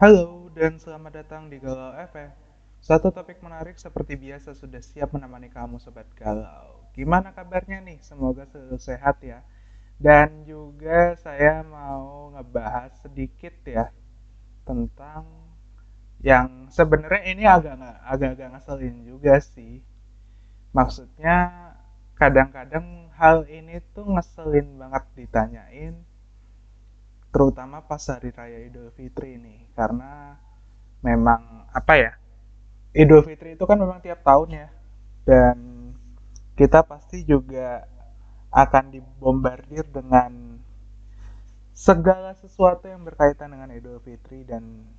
Halo dan selamat datang di Galau FM. Satu topik menarik seperti biasa sudah siap menemani kamu sobat galau. Gimana kabarnya nih? Semoga selalu sehat ya. Dan juga saya mau ngebahas sedikit ya tentang yang sebenarnya ini agak agak-agak ngeselin juga sih. Maksudnya kadang-kadang hal ini tuh ngeselin banget ditanyain terutama pas hari raya Idul Fitri ini karena memang apa ya Idul Fitri itu kan memang tiap tahun ya dan kita pasti juga akan dibombardir dengan segala sesuatu yang berkaitan dengan Idul Fitri dan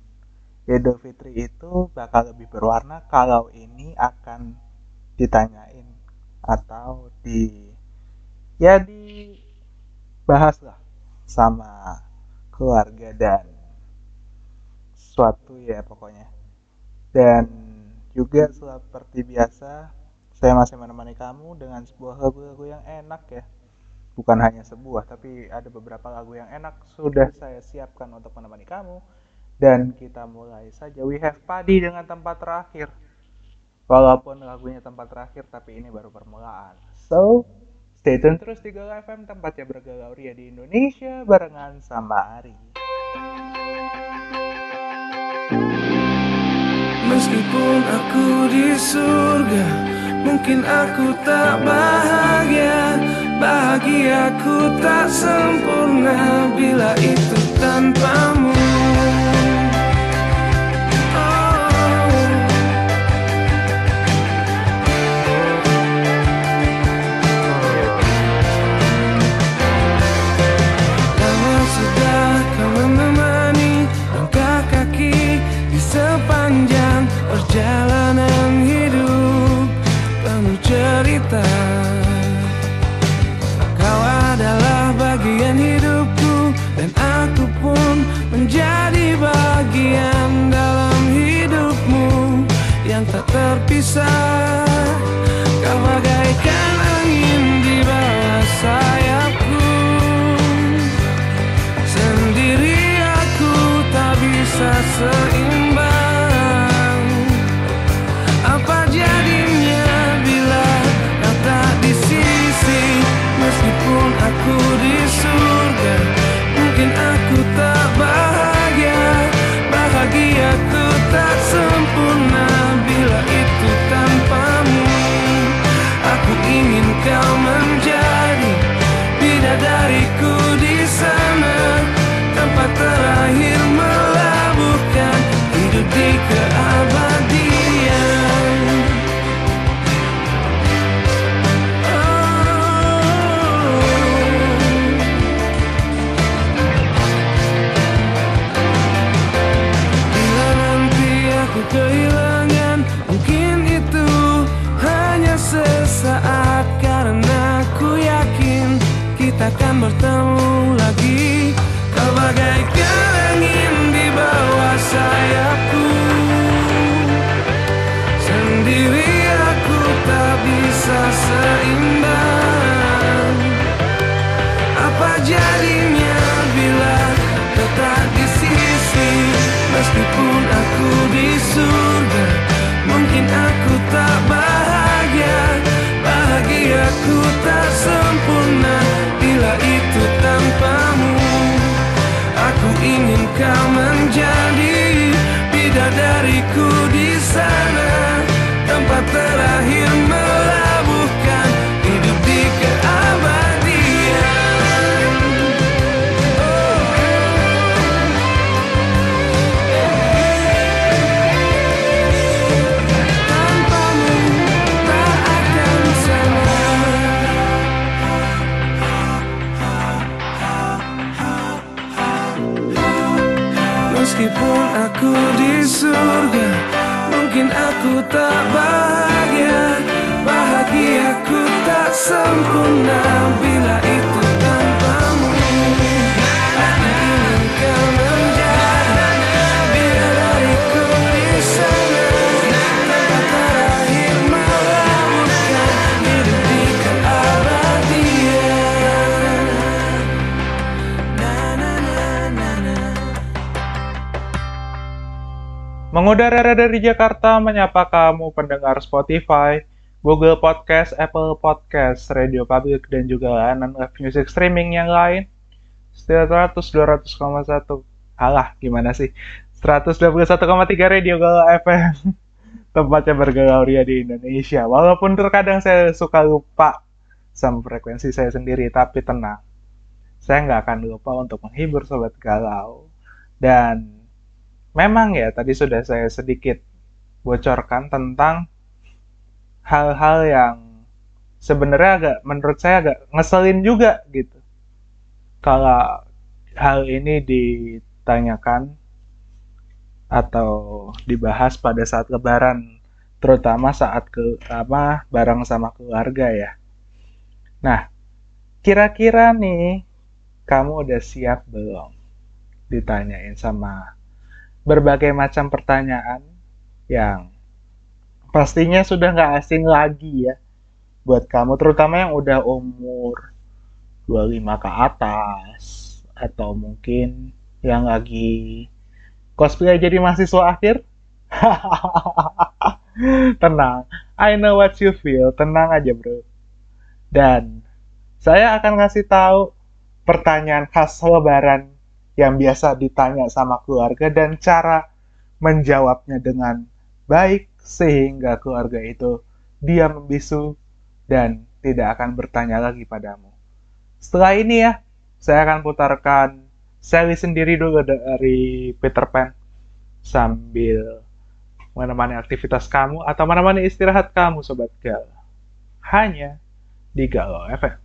Idul Fitri itu bakal lebih berwarna kalau ini akan ditanyain atau di ya dibahas lah sama keluarga dan sesuatu ya pokoknya. Dan juga seperti biasa saya masih menemani kamu dengan sebuah lagu-lagu yang enak ya. Bukan hanya sebuah tapi ada beberapa lagu yang enak sudah saya siapkan untuk menemani kamu. Dan kita mulai saja. We have padi dengan tempat terakhir. Walaupun lagunya tempat terakhir tapi ini baru permulaan. So Stay tune. Terus di Galau FM tempatnya bergalau ria di Indonesia barengan sama Ari. Meskipun aku di surga Mungkin aku tak bahagia. Bahagiaku tak sempurna Bila itu tanpamu terpisah. Kau bagaikan angin di bawah sayapku Sendiri aku tak bisa seimbang takkan bertemu lagi. Kau bagaikan angin di bawah sayapku. Sendiri aku tak bisa seimbang. Apa jadinya bila tetap di sisi? Meskipun aku di surga Mungkin aku tak bahagia. Bahagiaku tak sempurna itu tanpamu. Aku ingin kau menjadi bidadariku di sana Tempat terakhir aku di surga Mungkin aku tak bahagia. Bahagiaku tak sempurna Bila itu Mengudara dari Jakarta menyapa kamu pendengar Spotify, Google Podcast, Apple Podcast, Radio Public, dan juga layanan live music streaming yang lain. Setelah 100, 200,1. Alah, gimana sih? 121,3 Radio Galau FM. Tempatnya bergalau ria di Indonesia. Walaupun terkadang saya suka lupa sama frekuensi saya sendiri, tapi tenang. Saya nggak akan lupa untuk menghibur Sobat Galau. Dan memang ya tadi sudah saya sedikit bocorkan tentang hal-hal yang sebenarnya agak menurut saya agak ngeselin juga gitu. Kalau hal ini ditanyakan atau dibahas pada saat lebaran, terutama saat ke apa bareng sama keluarga ya. Nah, kira-kira nih kamu udah siap belum ditanyain sama berbagai macam pertanyaan yang pastinya sudah nggak asing lagi ya buat kamu terutama yang udah umur 25 ke atas atau mungkin yang lagi cosplay jadi mahasiswa akhir. Tenang I know what you feel. Tenang aja bro. Dan saya akan ngasih tahu pertanyaan khas lebaran yang biasa ditanya sama keluarga dan cara menjawabnya dengan baik sehingga keluarga itu dia membisu dan tidak akan bertanya lagi padamu. Setelah ini ya, saya akan putarkan Sally sendiri dulu dari Peter Pan sambil menemani aktivitas kamu atau menemani istirahat kamu Sobat Gal. Hanya di Galau FM.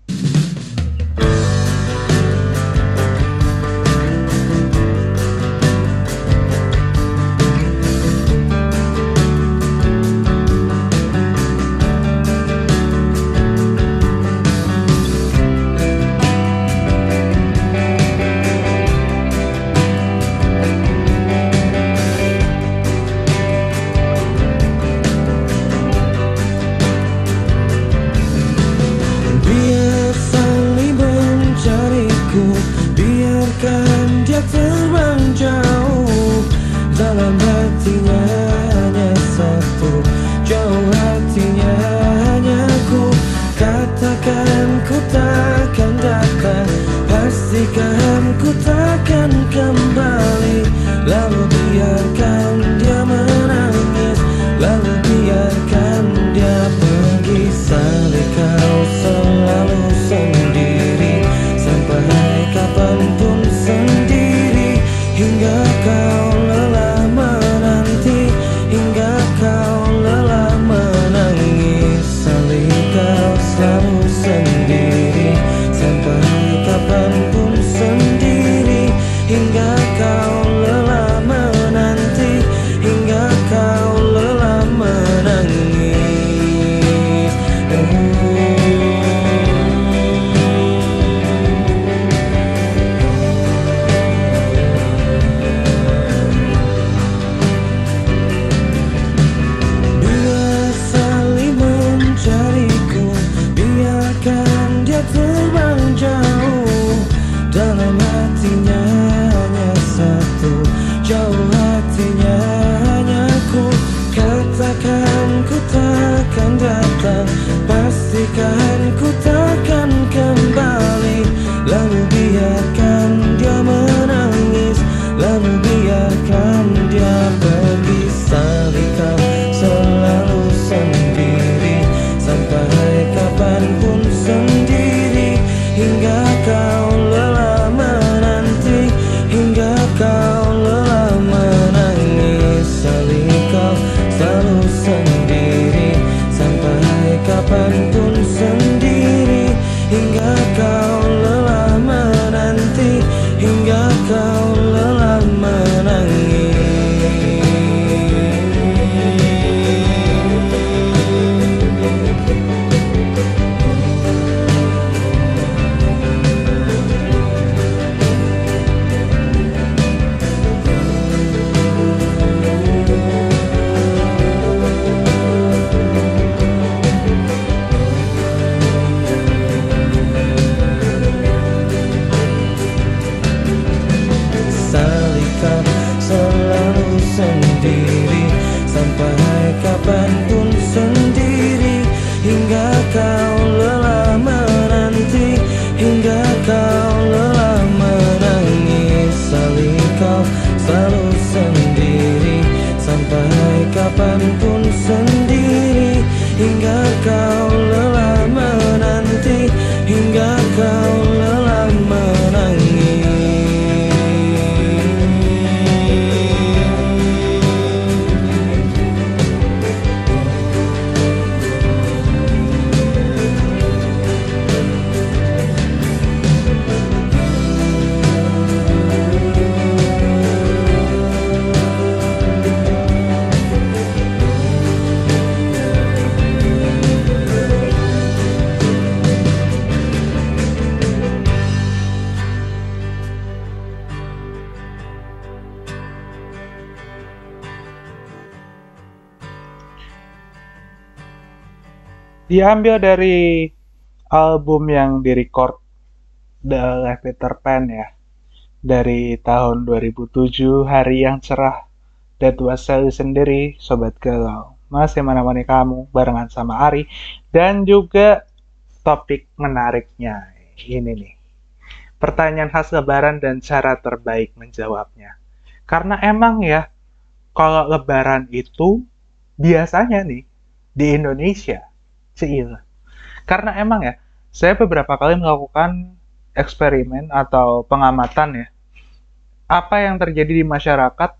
Diambil dari album yang direcord oleh Peter Pan ya. Dari tahun 2007, Hari yang Cerah. That was Sally sendiri, Sobat Galau. Masih mana-mana kamu, barengan sama Ari. Dan juga topik menariknya. Ini nih. Pertanyaan khas lebaran dan cara terbaik menjawabnya. Karena emang ya, kalau lebaran itu biasanya nih di Indonesia Cila. Karena emang ya, saya beberapa kali melakukan eksperimen atau pengamatan ya. Apa yang terjadi di masyarakat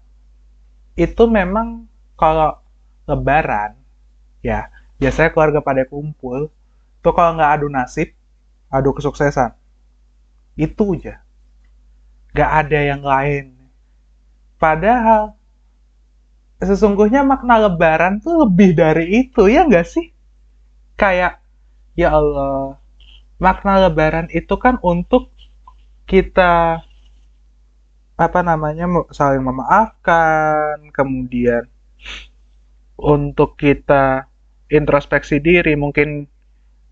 itu memang kalau lebaran ya, biasanya keluarga pada kumpul, tuh kalau nggak adu nasib, adu kesuksesan. Itu aja. Nggak ada yang lain. Padahal sesungguhnya makna lebaran tuh lebih dari itu, ya nggak sih? Kayak ya Allah makna lebaran itu kan untuk kita apa namanya saling memaafkan kemudian untuk kita introspeksi diri mungkin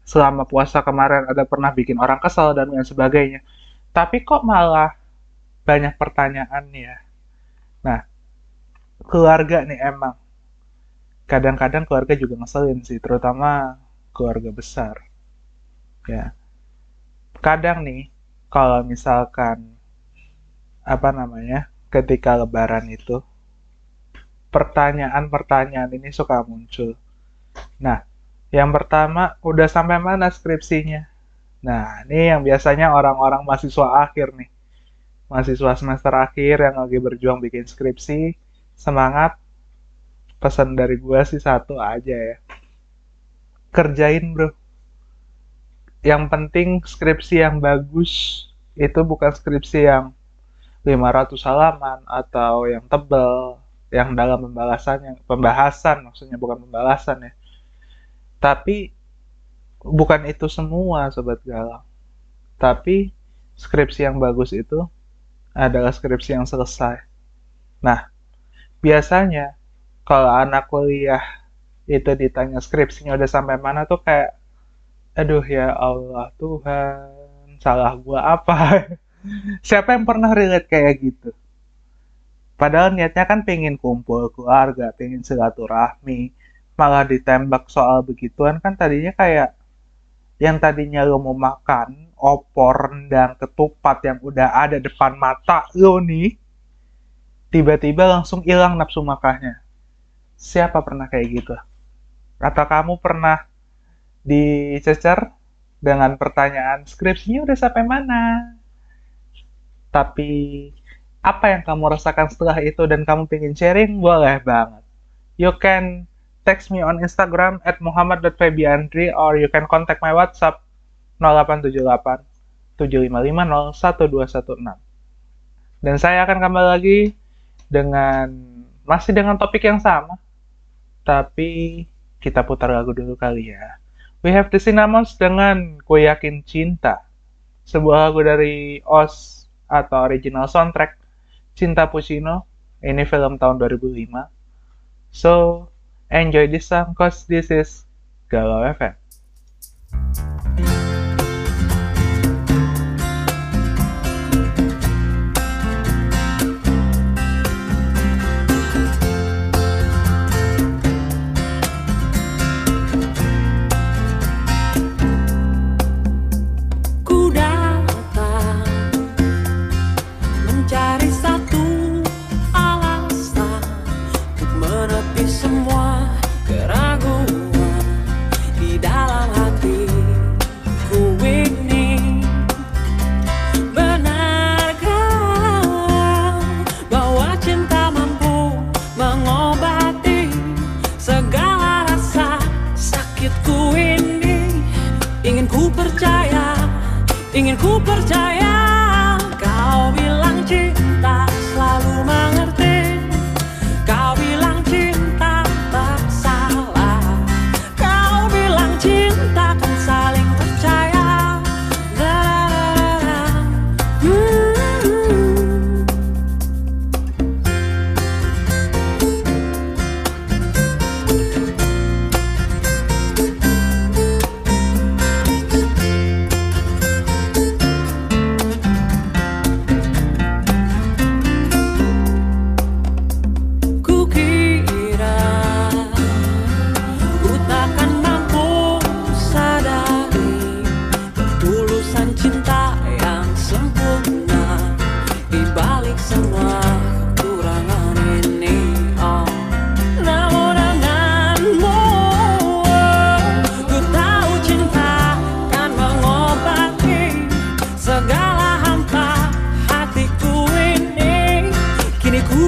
selama puasa kemarin ada pernah bikin orang kesal dan lain sebagainya. Tapi kok malah banyak pertanyaan ya. Nah keluarga nih emang. Kadang-kadang keluarga juga ngeselin sih terutama keluarga besar. Ya. Kadang nih kalau misalkan apa namanya ketika lebaran itu pertanyaan-pertanyaan ini suka muncul. Nah yang pertama udah sampai mana skripsinya? Nah ini yang biasanya orang-orang mahasiswa akhir nih. Mahasiswa semester akhir yang lagi berjuang bikin skripsi semangat pesan dari gua sih satu aja ya kerjain bro. Yang penting skripsi yang bagus itu bukan skripsi yang 500 halaman atau yang tebal yang dalam pembahasan yang pembahasan maksudnya bukan pembalasan ya. Tapi bukan itu semua sobat galau tapi skripsi yang bagus itu adalah skripsi yang selesai. Nah biasanya kalau anak kuliah itu ditanya skripsinya udah sampai mana tuh kayak aduh ya Allah Tuhan salah gua apa? Siapa yang pernah relate kayak gitu? Padahal niatnya kan pengen kumpul keluarga pengen silaturahmi malah ditembak soal begituan. Kan tadinya kayak yang tadinya lo mau makan opor rendang ketupat yang udah ada depan mata lo nih tiba-tiba langsung hilang nafsu makannya. Siapa pernah kayak gitu atau kamu pernah dicecer dengan pertanyaan skripsinya udah sampai mana? Tapi apa yang kamu rasakan setelah itu dan kamu pengen sharing, boleh banget. You can text me on Instagram at muhammad.febiandri or you can contact my WhatsApp 0878 755 01216. Dan saya akan kembali lagi dengan masih dengan topik yang sama, tapi kita putar lagu dulu kali ya. We have the Cinnamons dengan Gue Yakin Cinta. Sebuah lagu dari OS atau original soundtrack Cinta Puccino. Ini film tahun 2005. So, enjoy this song cause this is Galau FM. Ingin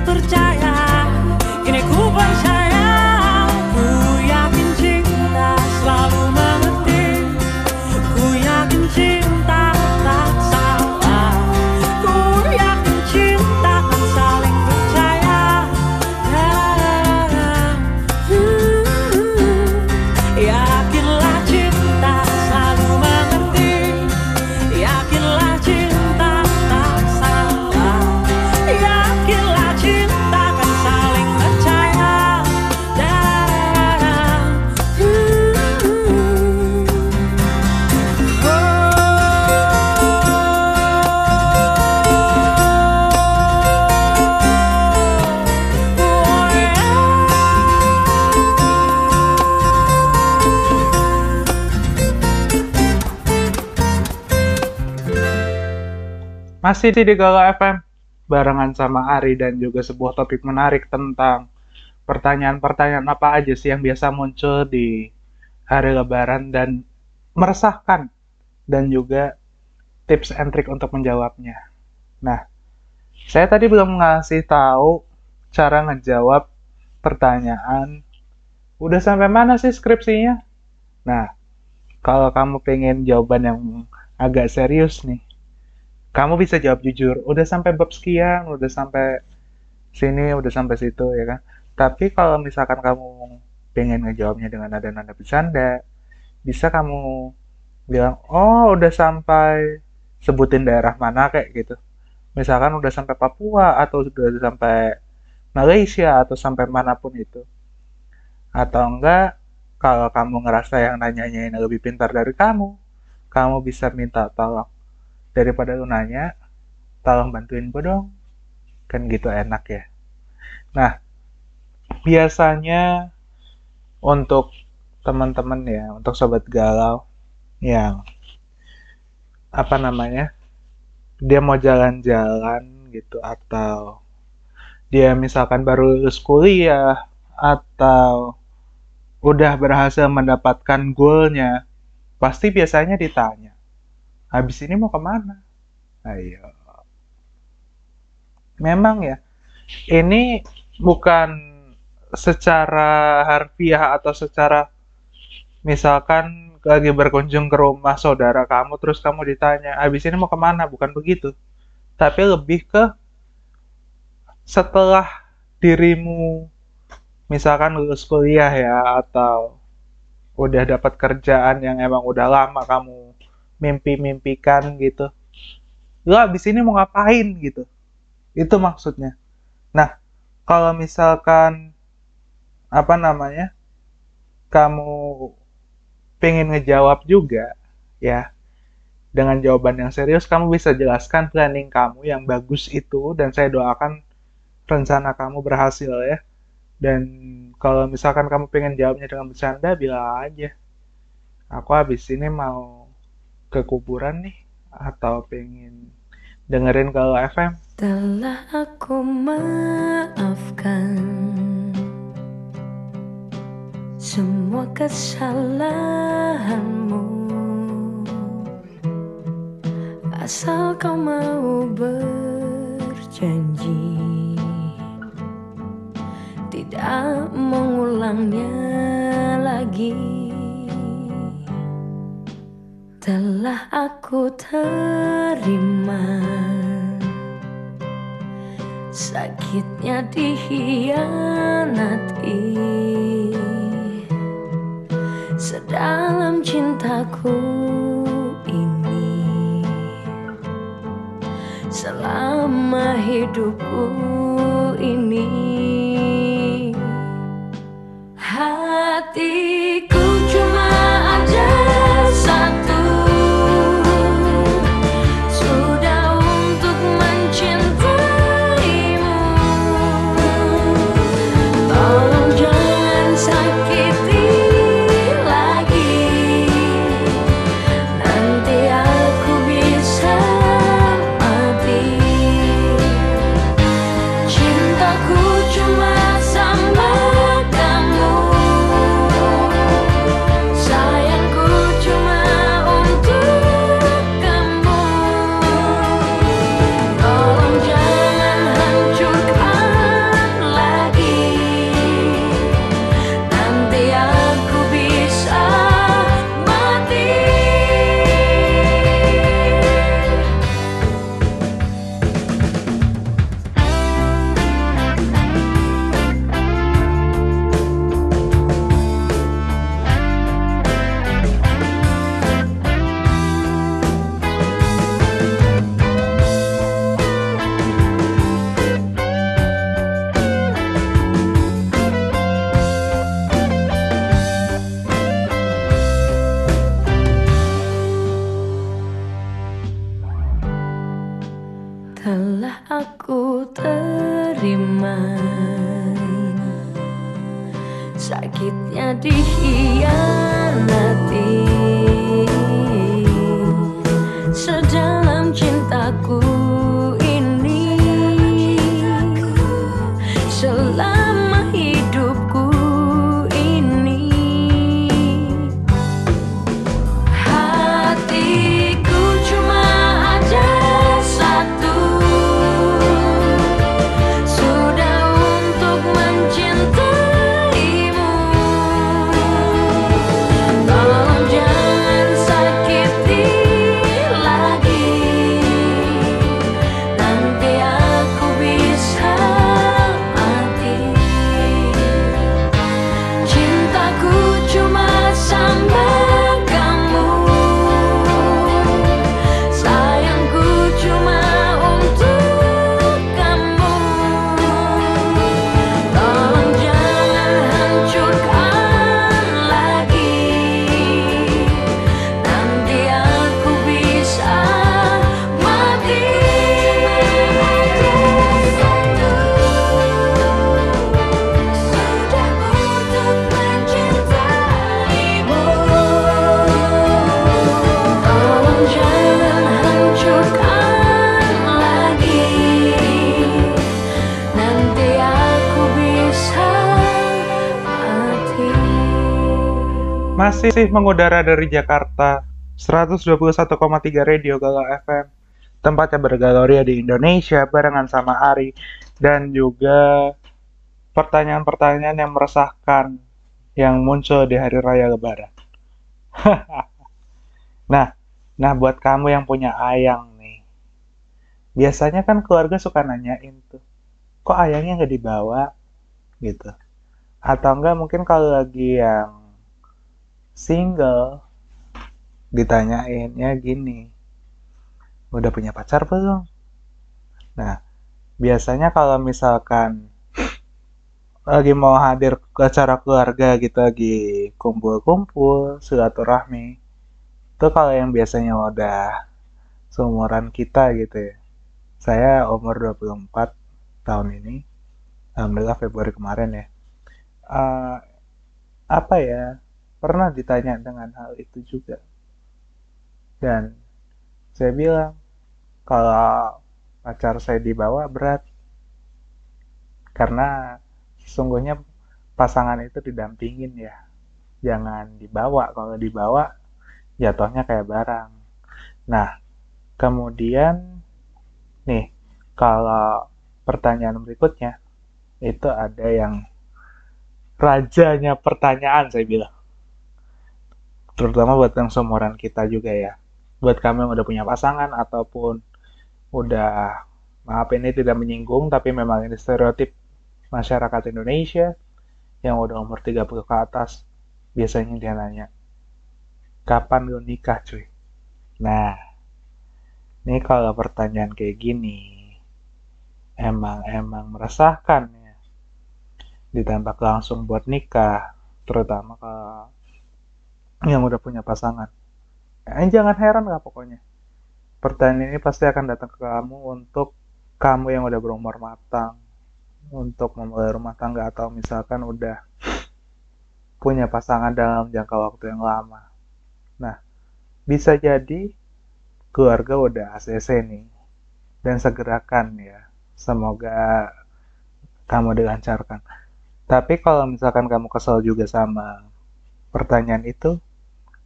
percaya. Kini ku percaya Masih di Galau FM barengan sama Ari dan juga sebuah topik menarik tentang pertanyaan-pertanyaan apa aja sih yang biasa muncul di hari lebaran dan meresahkan dan juga tips and trick untuk menjawabnya. Nah, saya tadi belum ngasih tahu cara ngejawab pertanyaan udah sampai mana sih skripsinya? Nah, kalau kamu pengen jawaban yang agak serius nih, kamu bisa jawab jujur, udah sampai bab sekian, udah sampai sini, udah sampai situ ya kan. Tapi kalau misalkan kamu pengen ngejawabnya dengan nada-nada bercanda, bisa kamu bilang, oh udah sampai sebutin daerah mana kayak gitu. Misalkan udah sampai Papua atau udah sampai Malaysia atau sampai mana pun itu. Atau enggak, kalau kamu ngerasa yang nanyanya ini lebih pintar dari kamu, kamu bisa minta tolong daripada lu nanya tolong bantuin gue dong. Kan gitu enak ya. Nah biasanya untuk teman-teman ya untuk sobat galau yang apa namanya dia mau jalan-jalan gitu atau dia misalkan baru lulus kuliah atau udah berhasil mendapatkan goalnya pasti biasanya ditanya habis ini mau ke mana? Ayo. Memang ya, ini bukan secara harfiah atau secara misalkan lagi berkunjung ke rumah saudara kamu terus kamu ditanya habis ini mau ke mana? Bukan begitu. Tapi lebih ke setelah dirimu misalkan lulus kuliah ya atau udah dapat kerjaan yang emang udah lama kamu mimpi-mimpikan gitu. Lu abis ini mau ngapain gitu. Itu maksudnya. Nah, kalau misalkan apa namanya? Kamu pengen ngejawab juga ya dengan jawaban yang serius kamu bisa jelaskan planning kamu yang bagus itu dan saya doakan rencana kamu berhasil ya. Dan kalau misalkan kamu pengen jawabnya dengan bercanda bilang aja. Aku habis ini mau ke kuburan nih atau pengen dengerin kalau FM Telah aku maafkan semua kesalahanmu. Asal kau mau berjanji Tidak mengulangnya lagi telah aku terima Sakitnya dikhianati Sedalam cintaku ini Selama hidupku ini Hatiku Masih mengudara dari Jakarta 121,3 Radio Galau FM Tempatnya bergaloria di Indonesia barengan sama Ari Dan juga pertanyaan-pertanyaan yang meresahkan Yang muncul di Hari Raya Lebaran. Nah, nah buat kamu yang punya ayang nih Biasanya kan keluarga suka nanyain tuh Kok ayangnya nggak dibawa? Gitu. Atau enggak mungkin kalau lagi yang single. Ditanyain ya gini udah punya pacar belum? Nah biasanya kalau misalkan lagi mau hadir ke acara keluarga gitu lagi kumpul-kumpul silaturahmi itu kalau yang biasanya udah seumuran kita gitu ya. Saya umur 24 tahun ini Alhamdulillah Februari kemarin ya. Eh, apa ya pernah ditanya dengan hal itu juga. Dan saya bilang kalau pacar saya dibawa berat. Karena sesungguhnya pasangan itu didampingin ya. Jangan dibawa kalau dibawa jatuhnya kayak barang. Nah kemudian nih kalau pertanyaan berikutnya itu ada yang rajanya pertanyaan saya bilang terutama buat yang seumuran kita juga ya. Buat kamu yang udah punya pasangan ataupun udah maaf ini tidak menyinggung tapi memang ini stereotip masyarakat Indonesia yang udah umur 30 ke atas biasanya dia nanya kapan lu nikah cuy? Nah ini kalau pertanyaan kayak gini emang emang meresahkan ya. Ditembak langsung buat nikah terutama ke yang udah punya pasangan Eh, jangan heran lah pokoknya. Pertanyaan ini pasti akan datang ke kamu untuk kamu yang udah berumur matang, untuk memulai rumah tangga atau misalkan udah punya pasangan dalam jangka waktu yang lama. Nah, bisa jadi keluarga udah ACC nih. Dan segerakan ya. Semoga kamu dilancarkan. Tapi kalau misalkan kamu kesel juga sama pertanyaan itu,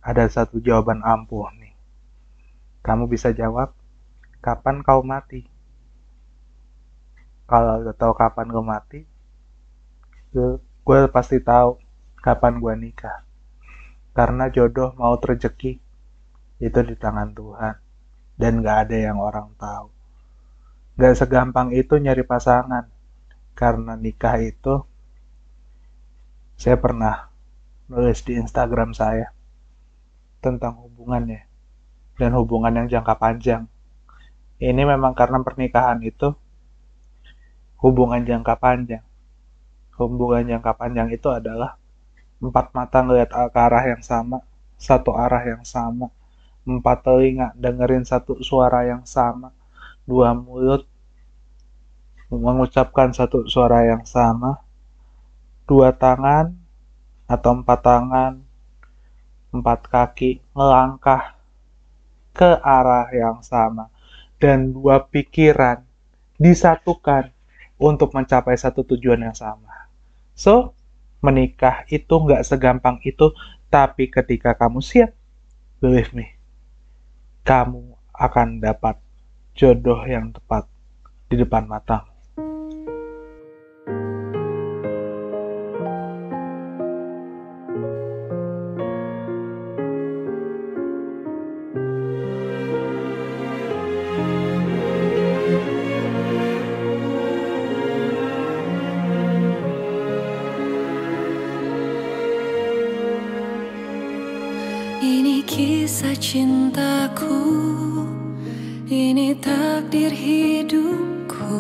ada satu jawaban ampuh nih. Kamu bisa jawab, kapan kau mati? Kalau udah tahu kapan gue mati, gue pasti tahu kapan gue nikah. Karena jodoh mau rezeki itu di tangan Tuhan. Dan gak ada yang orang tahu. Gak segampang itu nyari pasangan. Karena nikah itu, saya pernah nulis di Instagram saya tentang hubungannya dan hubungan yang jangka panjang. Ini memang karena pernikahan itu hubungan jangka panjang. Hubungan jangka panjang itu adalah empat mata ngeliat ke arah yang sama, satu arah yang sama, empat telinga dengerin satu suara yang sama, dua mulut mengucapkan satu suara yang sama, dua tangan atau empat tangan empat kaki melangkah ke arah yang sama dan dua pikiran disatukan untuk mencapai satu tujuan yang sama. So, menikah itu nggak segampang itu, tapi ketika kamu siap, believe me, kamu akan dapat jodoh yang tepat di depan matamu. Ini kisah cintaku. Ini takdir hidupku.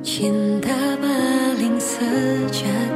Cinta paling sejati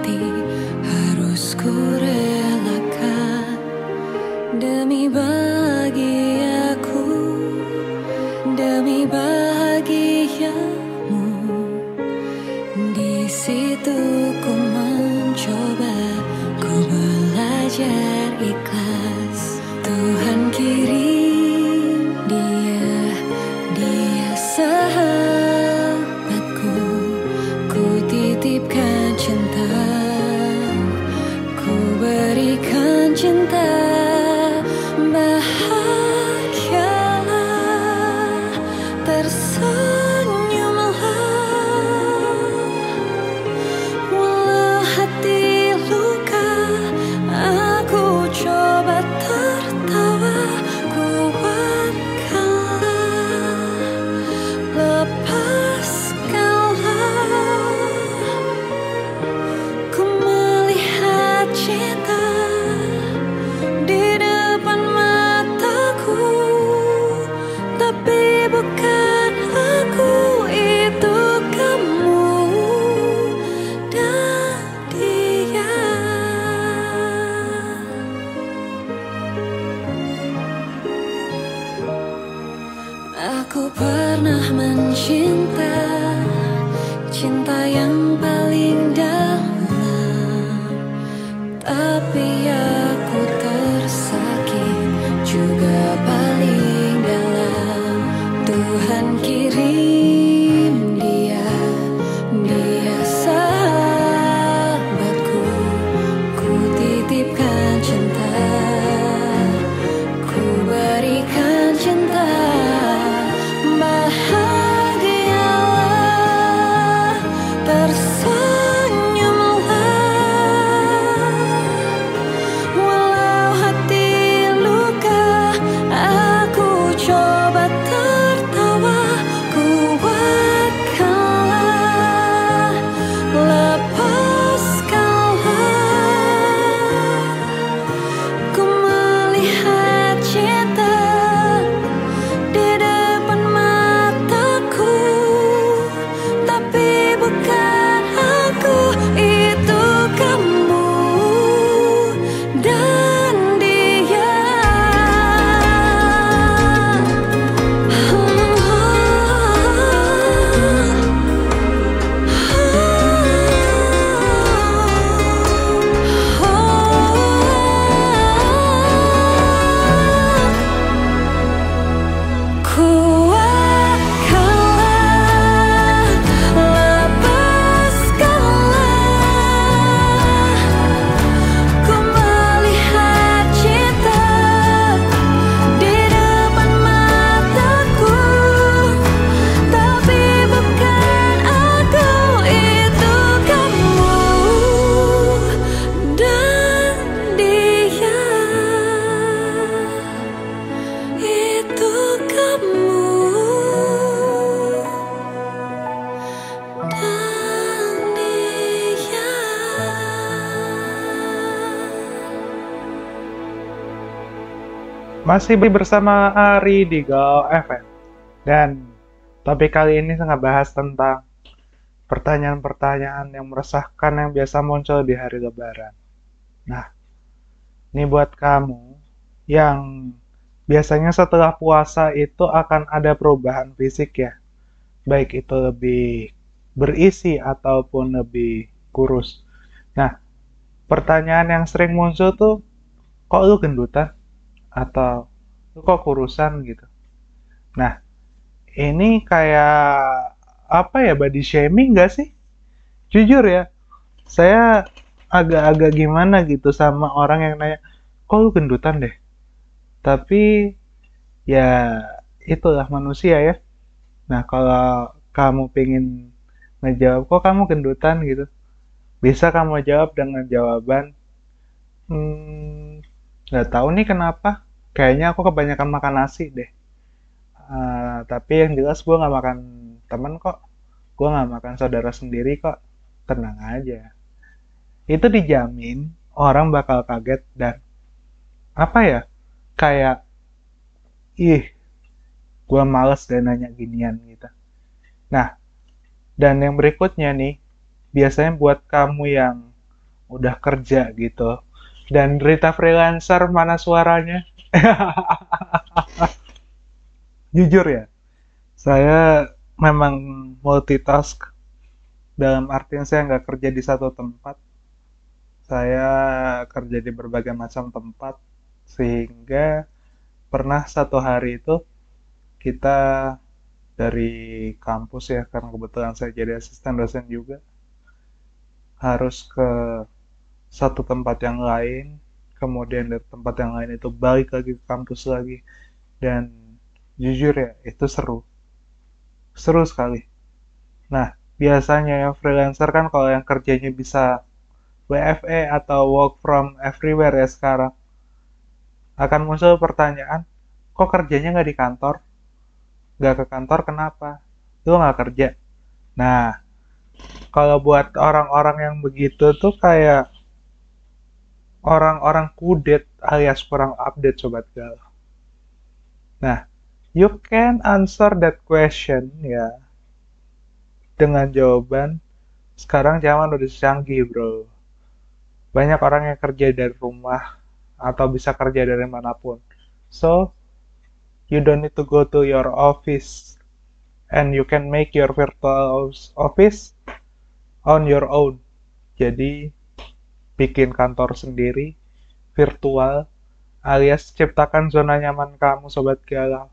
Masih bersama Ari di Go FM. Dan topik kali ini saya bahas tentang pertanyaan-pertanyaan yang meresahkan yang biasa muncul di hari lebaran. Nah, ini buat kamu yang biasanya setelah puasa itu akan ada perubahan fisik ya. Baik itu lebih berisi ataupun lebih kurus. Nah, pertanyaan yang sering muncul tuh, kok lu gendutan? atau lu kok kurusan gitu. Nah, ini kayak apa ya body shaming gak sih? Jujur ya, saya agak-agak gimana gitu sama orang yang nanya, kok lu gendutan deh? Tapi ya itulah manusia ya. Nah kalau kamu pengen ngejawab, kok kamu gendutan gitu? Bisa kamu jawab dengan jawaban, hmm, nggak tahu nih kenapa kayaknya aku kebanyakan makan nasi deh. Uh, tapi yang jelas gue nggak makan temen kok. Gue nggak makan saudara sendiri kok. Tenang aja. Itu dijamin orang bakal kaget dan apa ya? Kayak ih gue males deh nanya ginian gitu. Nah dan yang berikutnya nih biasanya buat kamu yang udah kerja gitu dan Rita freelancer mana suaranya? Jujur ya, saya memang multitask dalam artian saya nggak kerja di satu tempat. Saya kerja di berbagai macam tempat sehingga pernah satu hari itu kita dari kampus ya karena kebetulan saya jadi asisten dosen juga harus ke satu tempat yang lain kemudian dari tempat yang lain itu balik lagi ke kampus lagi. Dan jujur ya itu seru. Seru sekali. Nah biasanya yang freelancer kan kalau yang kerjanya bisa WFE atau work from everywhere ya sekarang. Akan muncul pertanyaan kok kerjanya nggak di kantor? Nggak ke kantor kenapa? Lu nggak kerja? Nah kalau buat orang-orang yang begitu tuh kayak orang-orang kudet alias kurang update sobat gal. Nah, you can answer that question ya dengan jawaban sekarang zaman udah canggih bro. Banyak orang yang kerja dari rumah atau bisa kerja dari mana pun. So, you don't need to go to your office and you can make your virtual office on your own. Jadi, bikin kantor sendiri, virtual, alias ciptakan zona nyaman kamu Sobat Galau.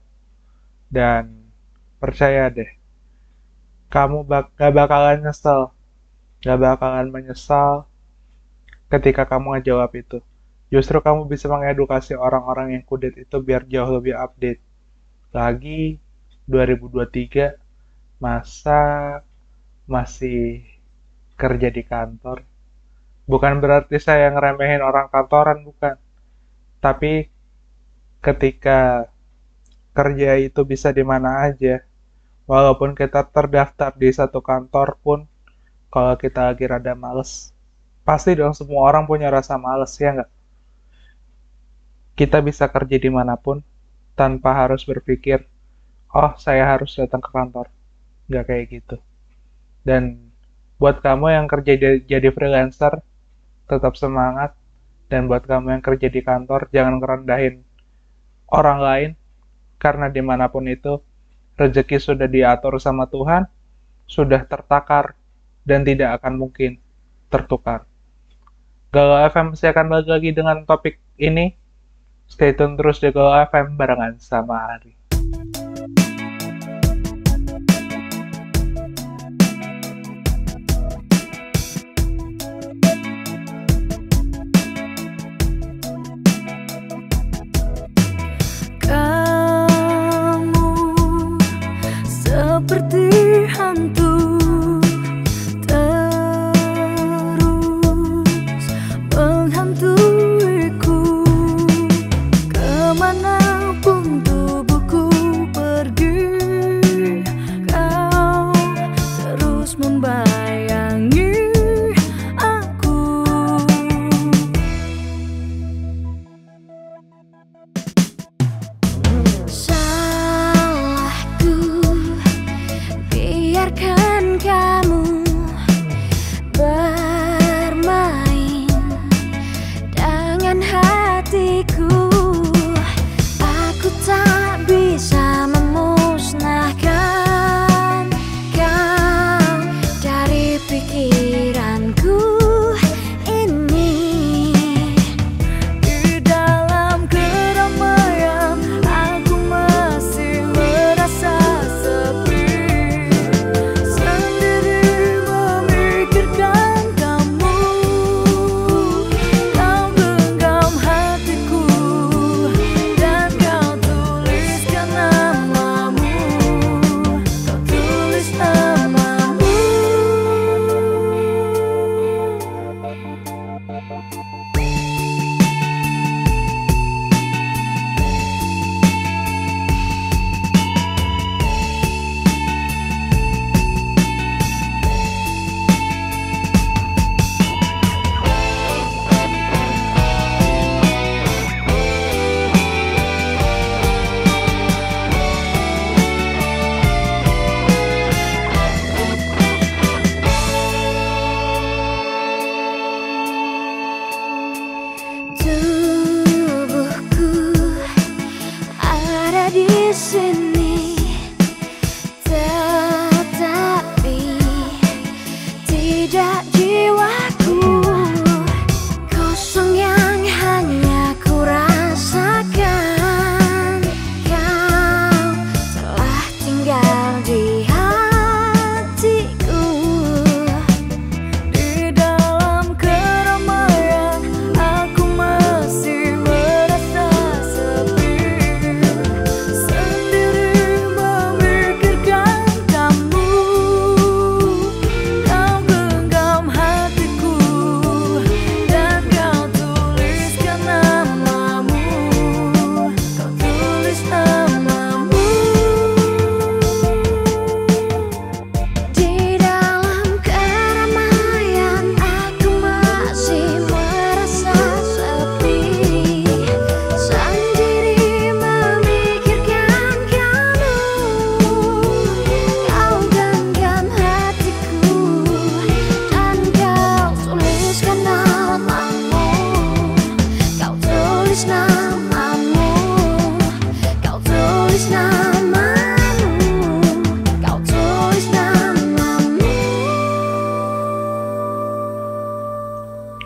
Dan percaya deh, kamu bak gak bakalan nyesel, gak bakalan menyesal ketika kamu ngejawab itu. Justru kamu bisa mengedukasi orang-orang yang kudet itu biar jauh lebih update. Lagi 2023 masa masih kerja di kantor Bukan berarti saya ngeremehin orang kantoran, bukan. Tapi ketika kerja itu bisa di mana aja, walaupun kita terdaftar di satu kantor pun, kalau kita lagi rada males, pasti dong semua orang punya rasa males, ya nggak? Kita bisa kerja di mana pun, tanpa harus berpikir, oh saya harus datang ke kantor. Nggak kayak gitu. Dan buat kamu yang kerja jadi freelancer, tetap semangat. Dan buat kamu yang kerja di kantor jangan ngerendahin orang lain. Karena di mana pun itu rezeki sudah diatur sama Tuhan sudah tertakar dan tidak akan mungkin tertukar. Galau FM masih akan balik lagi dengan topik ini. Stay tune terus di Galau FM barengan sama Ari tanto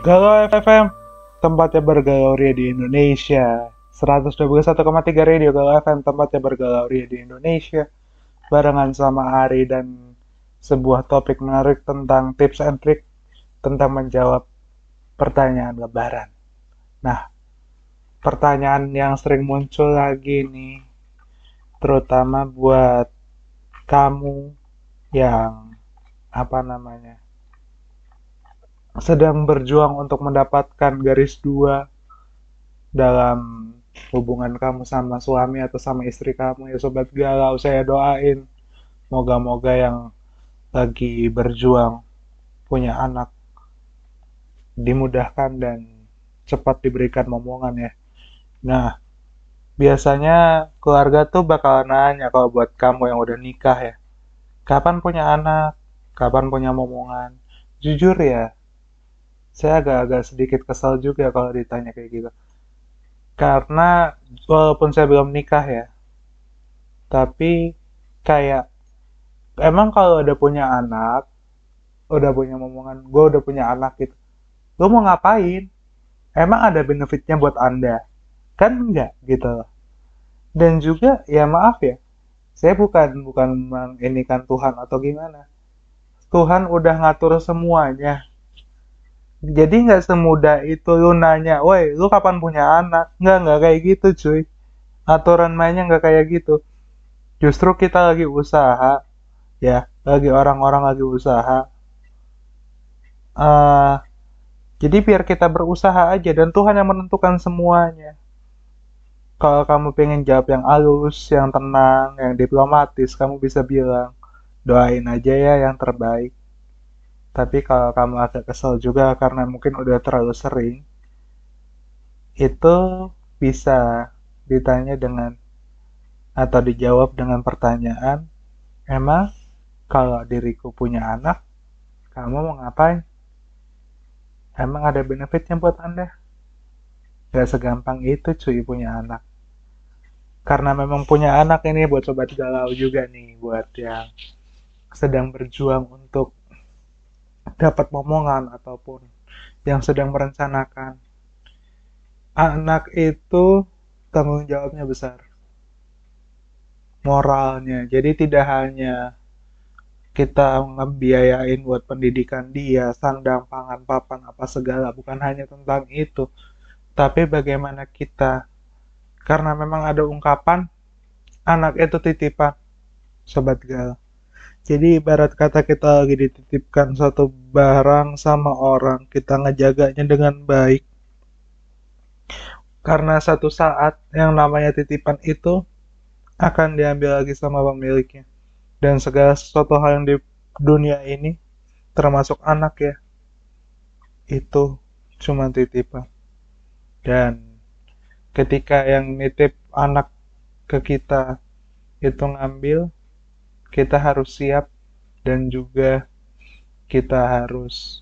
Galau FM, tempatnya bergalau ria di Indonesia. 121,3 Radio Galau FM, tempatnya bergalau ria di Indonesia. Barengan sama Ari dan sebuah topik menarik tentang tips and trick tentang menjawab pertanyaan lebaran. Nah, pertanyaan yang sering muncul lagi nih, terutama buat kamu yang apa namanya sedang berjuang untuk mendapatkan garis dua dalam hubungan kamu sama suami atau sama istri kamu. Ya sobat galau saya doain moga-moga yang lagi berjuang punya anak dimudahkan dan cepat diberikan momongan ya. Nah biasanya keluarga tuh bakal nanya kalau buat kamu yang udah nikah ya. Kapan punya anak? Kapan punya momongan? Jujur ya saya agak-agak sedikit kesal juga kalau ditanya kayak gitu. Karena walaupun saya belum nikah ya, tapi kayak emang kalau udah punya anak, udah punya momongan, gue udah punya anak gitu, lo mau ngapain? Emang ada benefitnya buat anda? Kan enggak gitu Dan juga ya maaf ya, saya bukan bukan menginikan Tuhan atau gimana. Tuhan udah ngatur semuanya jadi nggak semudah itu lu nanya, woi lu kapan punya anak? Nggak, nggak kayak gitu cuy. Aturan mainnya nggak kayak gitu. Justru kita lagi usaha, ya, lagi orang-orang lagi usaha. Uh, jadi biar kita berusaha aja dan Tuhan yang menentukan semuanya. Kalau kamu pengen jawab yang halus, yang tenang, yang diplomatis, kamu bisa bilang, doain aja ya yang terbaik tapi kalau kamu agak kesel juga karena mungkin udah terlalu sering, itu bisa ditanya dengan atau dijawab dengan pertanyaan, emang kalau diriku punya anak, kamu mau ngapain? Emang ada benefitnya buat Anda? Gak segampang itu cuy punya anak. Karena memang punya anak ini buat sobat galau juga nih, buat yang sedang berjuang untuk dapat momongan ataupun yang sedang merencanakan. Anak itu tanggung jawabnya besar. Moralnya. Jadi tidak hanya kita ngebiayain buat pendidikan dia, sandang, pangan, papan, apa segala. Bukan hanya tentang itu. Tapi bagaimana kita, karena memang ada ungkapan, anak itu titipan, Sobat Gal jadi ibarat kata kita lagi dititipkan satu barang sama orang, kita ngejaganya dengan baik. Karena satu saat yang namanya titipan itu akan diambil lagi sama pemiliknya. Dan segala sesuatu hal yang di dunia ini, termasuk anak ya, itu cuma titipan. Dan ketika yang nitip anak ke kita itu ngambil, kita harus siap dan juga kita harus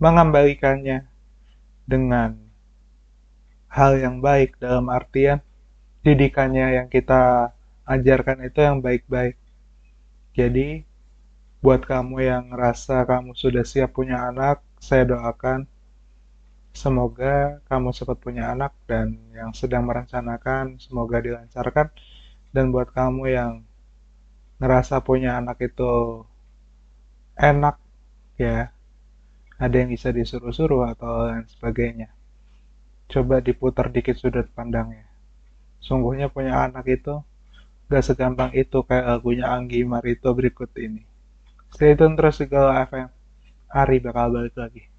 mengembalikannya dengan hal yang baik dalam artian didikannya yang kita ajarkan itu yang baik-baik. Jadi buat kamu yang ngerasa kamu sudah siap punya anak, saya doakan semoga kamu cepat punya anak dan yang sedang merencanakan semoga dilancarkan dan buat kamu yang ngerasa punya anak itu enak ya. Ada yang bisa disuruh-suruh atau lain sebagainya. Coba diputar dikit sudut pandangnya. Sungguhnya punya anak itu gak segampang itu kayak lagunya Anggi Marito berikut ini. Stay tune terus di Galau FM Ari bakal balik lagi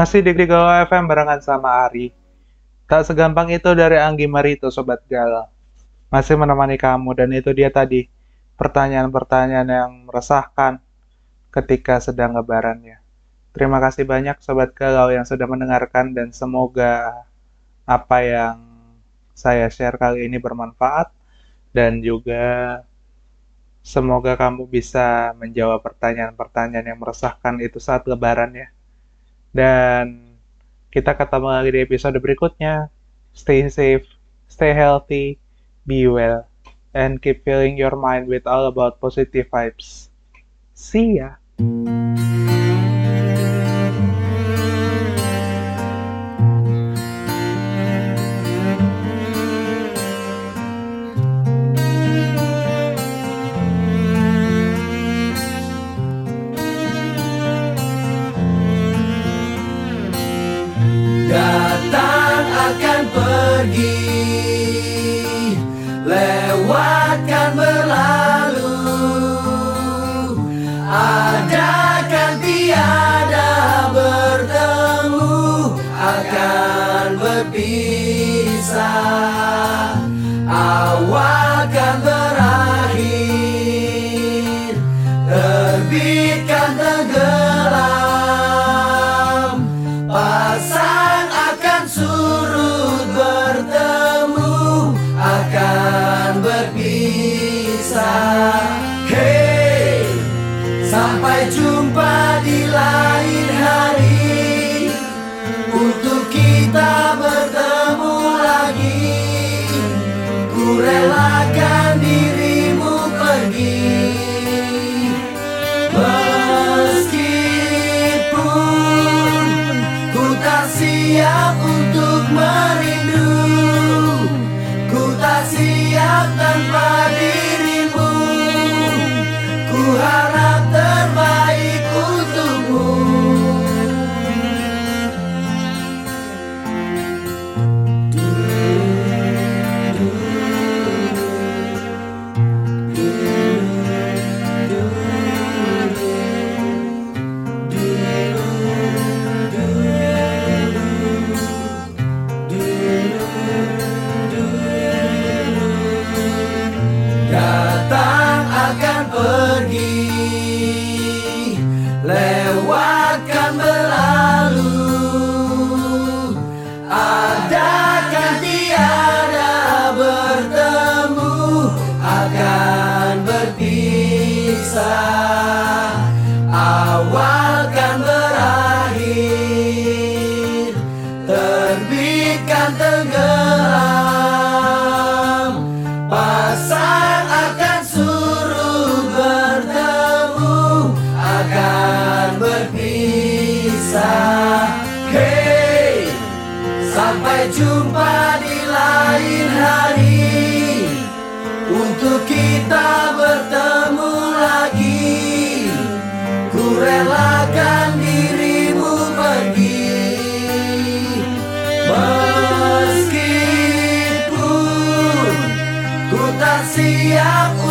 Masih di Galau FM barengan sama Ari. Tak segampang itu dari Anggi Marito, Sobat Galau. Masih menemani kamu dan itu dia tadi pertanyaan-pertanyaan yang meresahkan ketika sedang lebarannya. Terima kasih banyak Sobat Galau yang sudah mendengarkan dan semoga apa yang saya share kali ini bermanfaat dan juga semoga kamu bisa menjawab pertanyaan-pertanyaan yang meresahkan itu saat lebaran ya. Dan kita ketemu lagi di episode berikutnya. Stay safe, stay healthy, be well, and keep filling your mind with all about positive vibes. See ya! Siap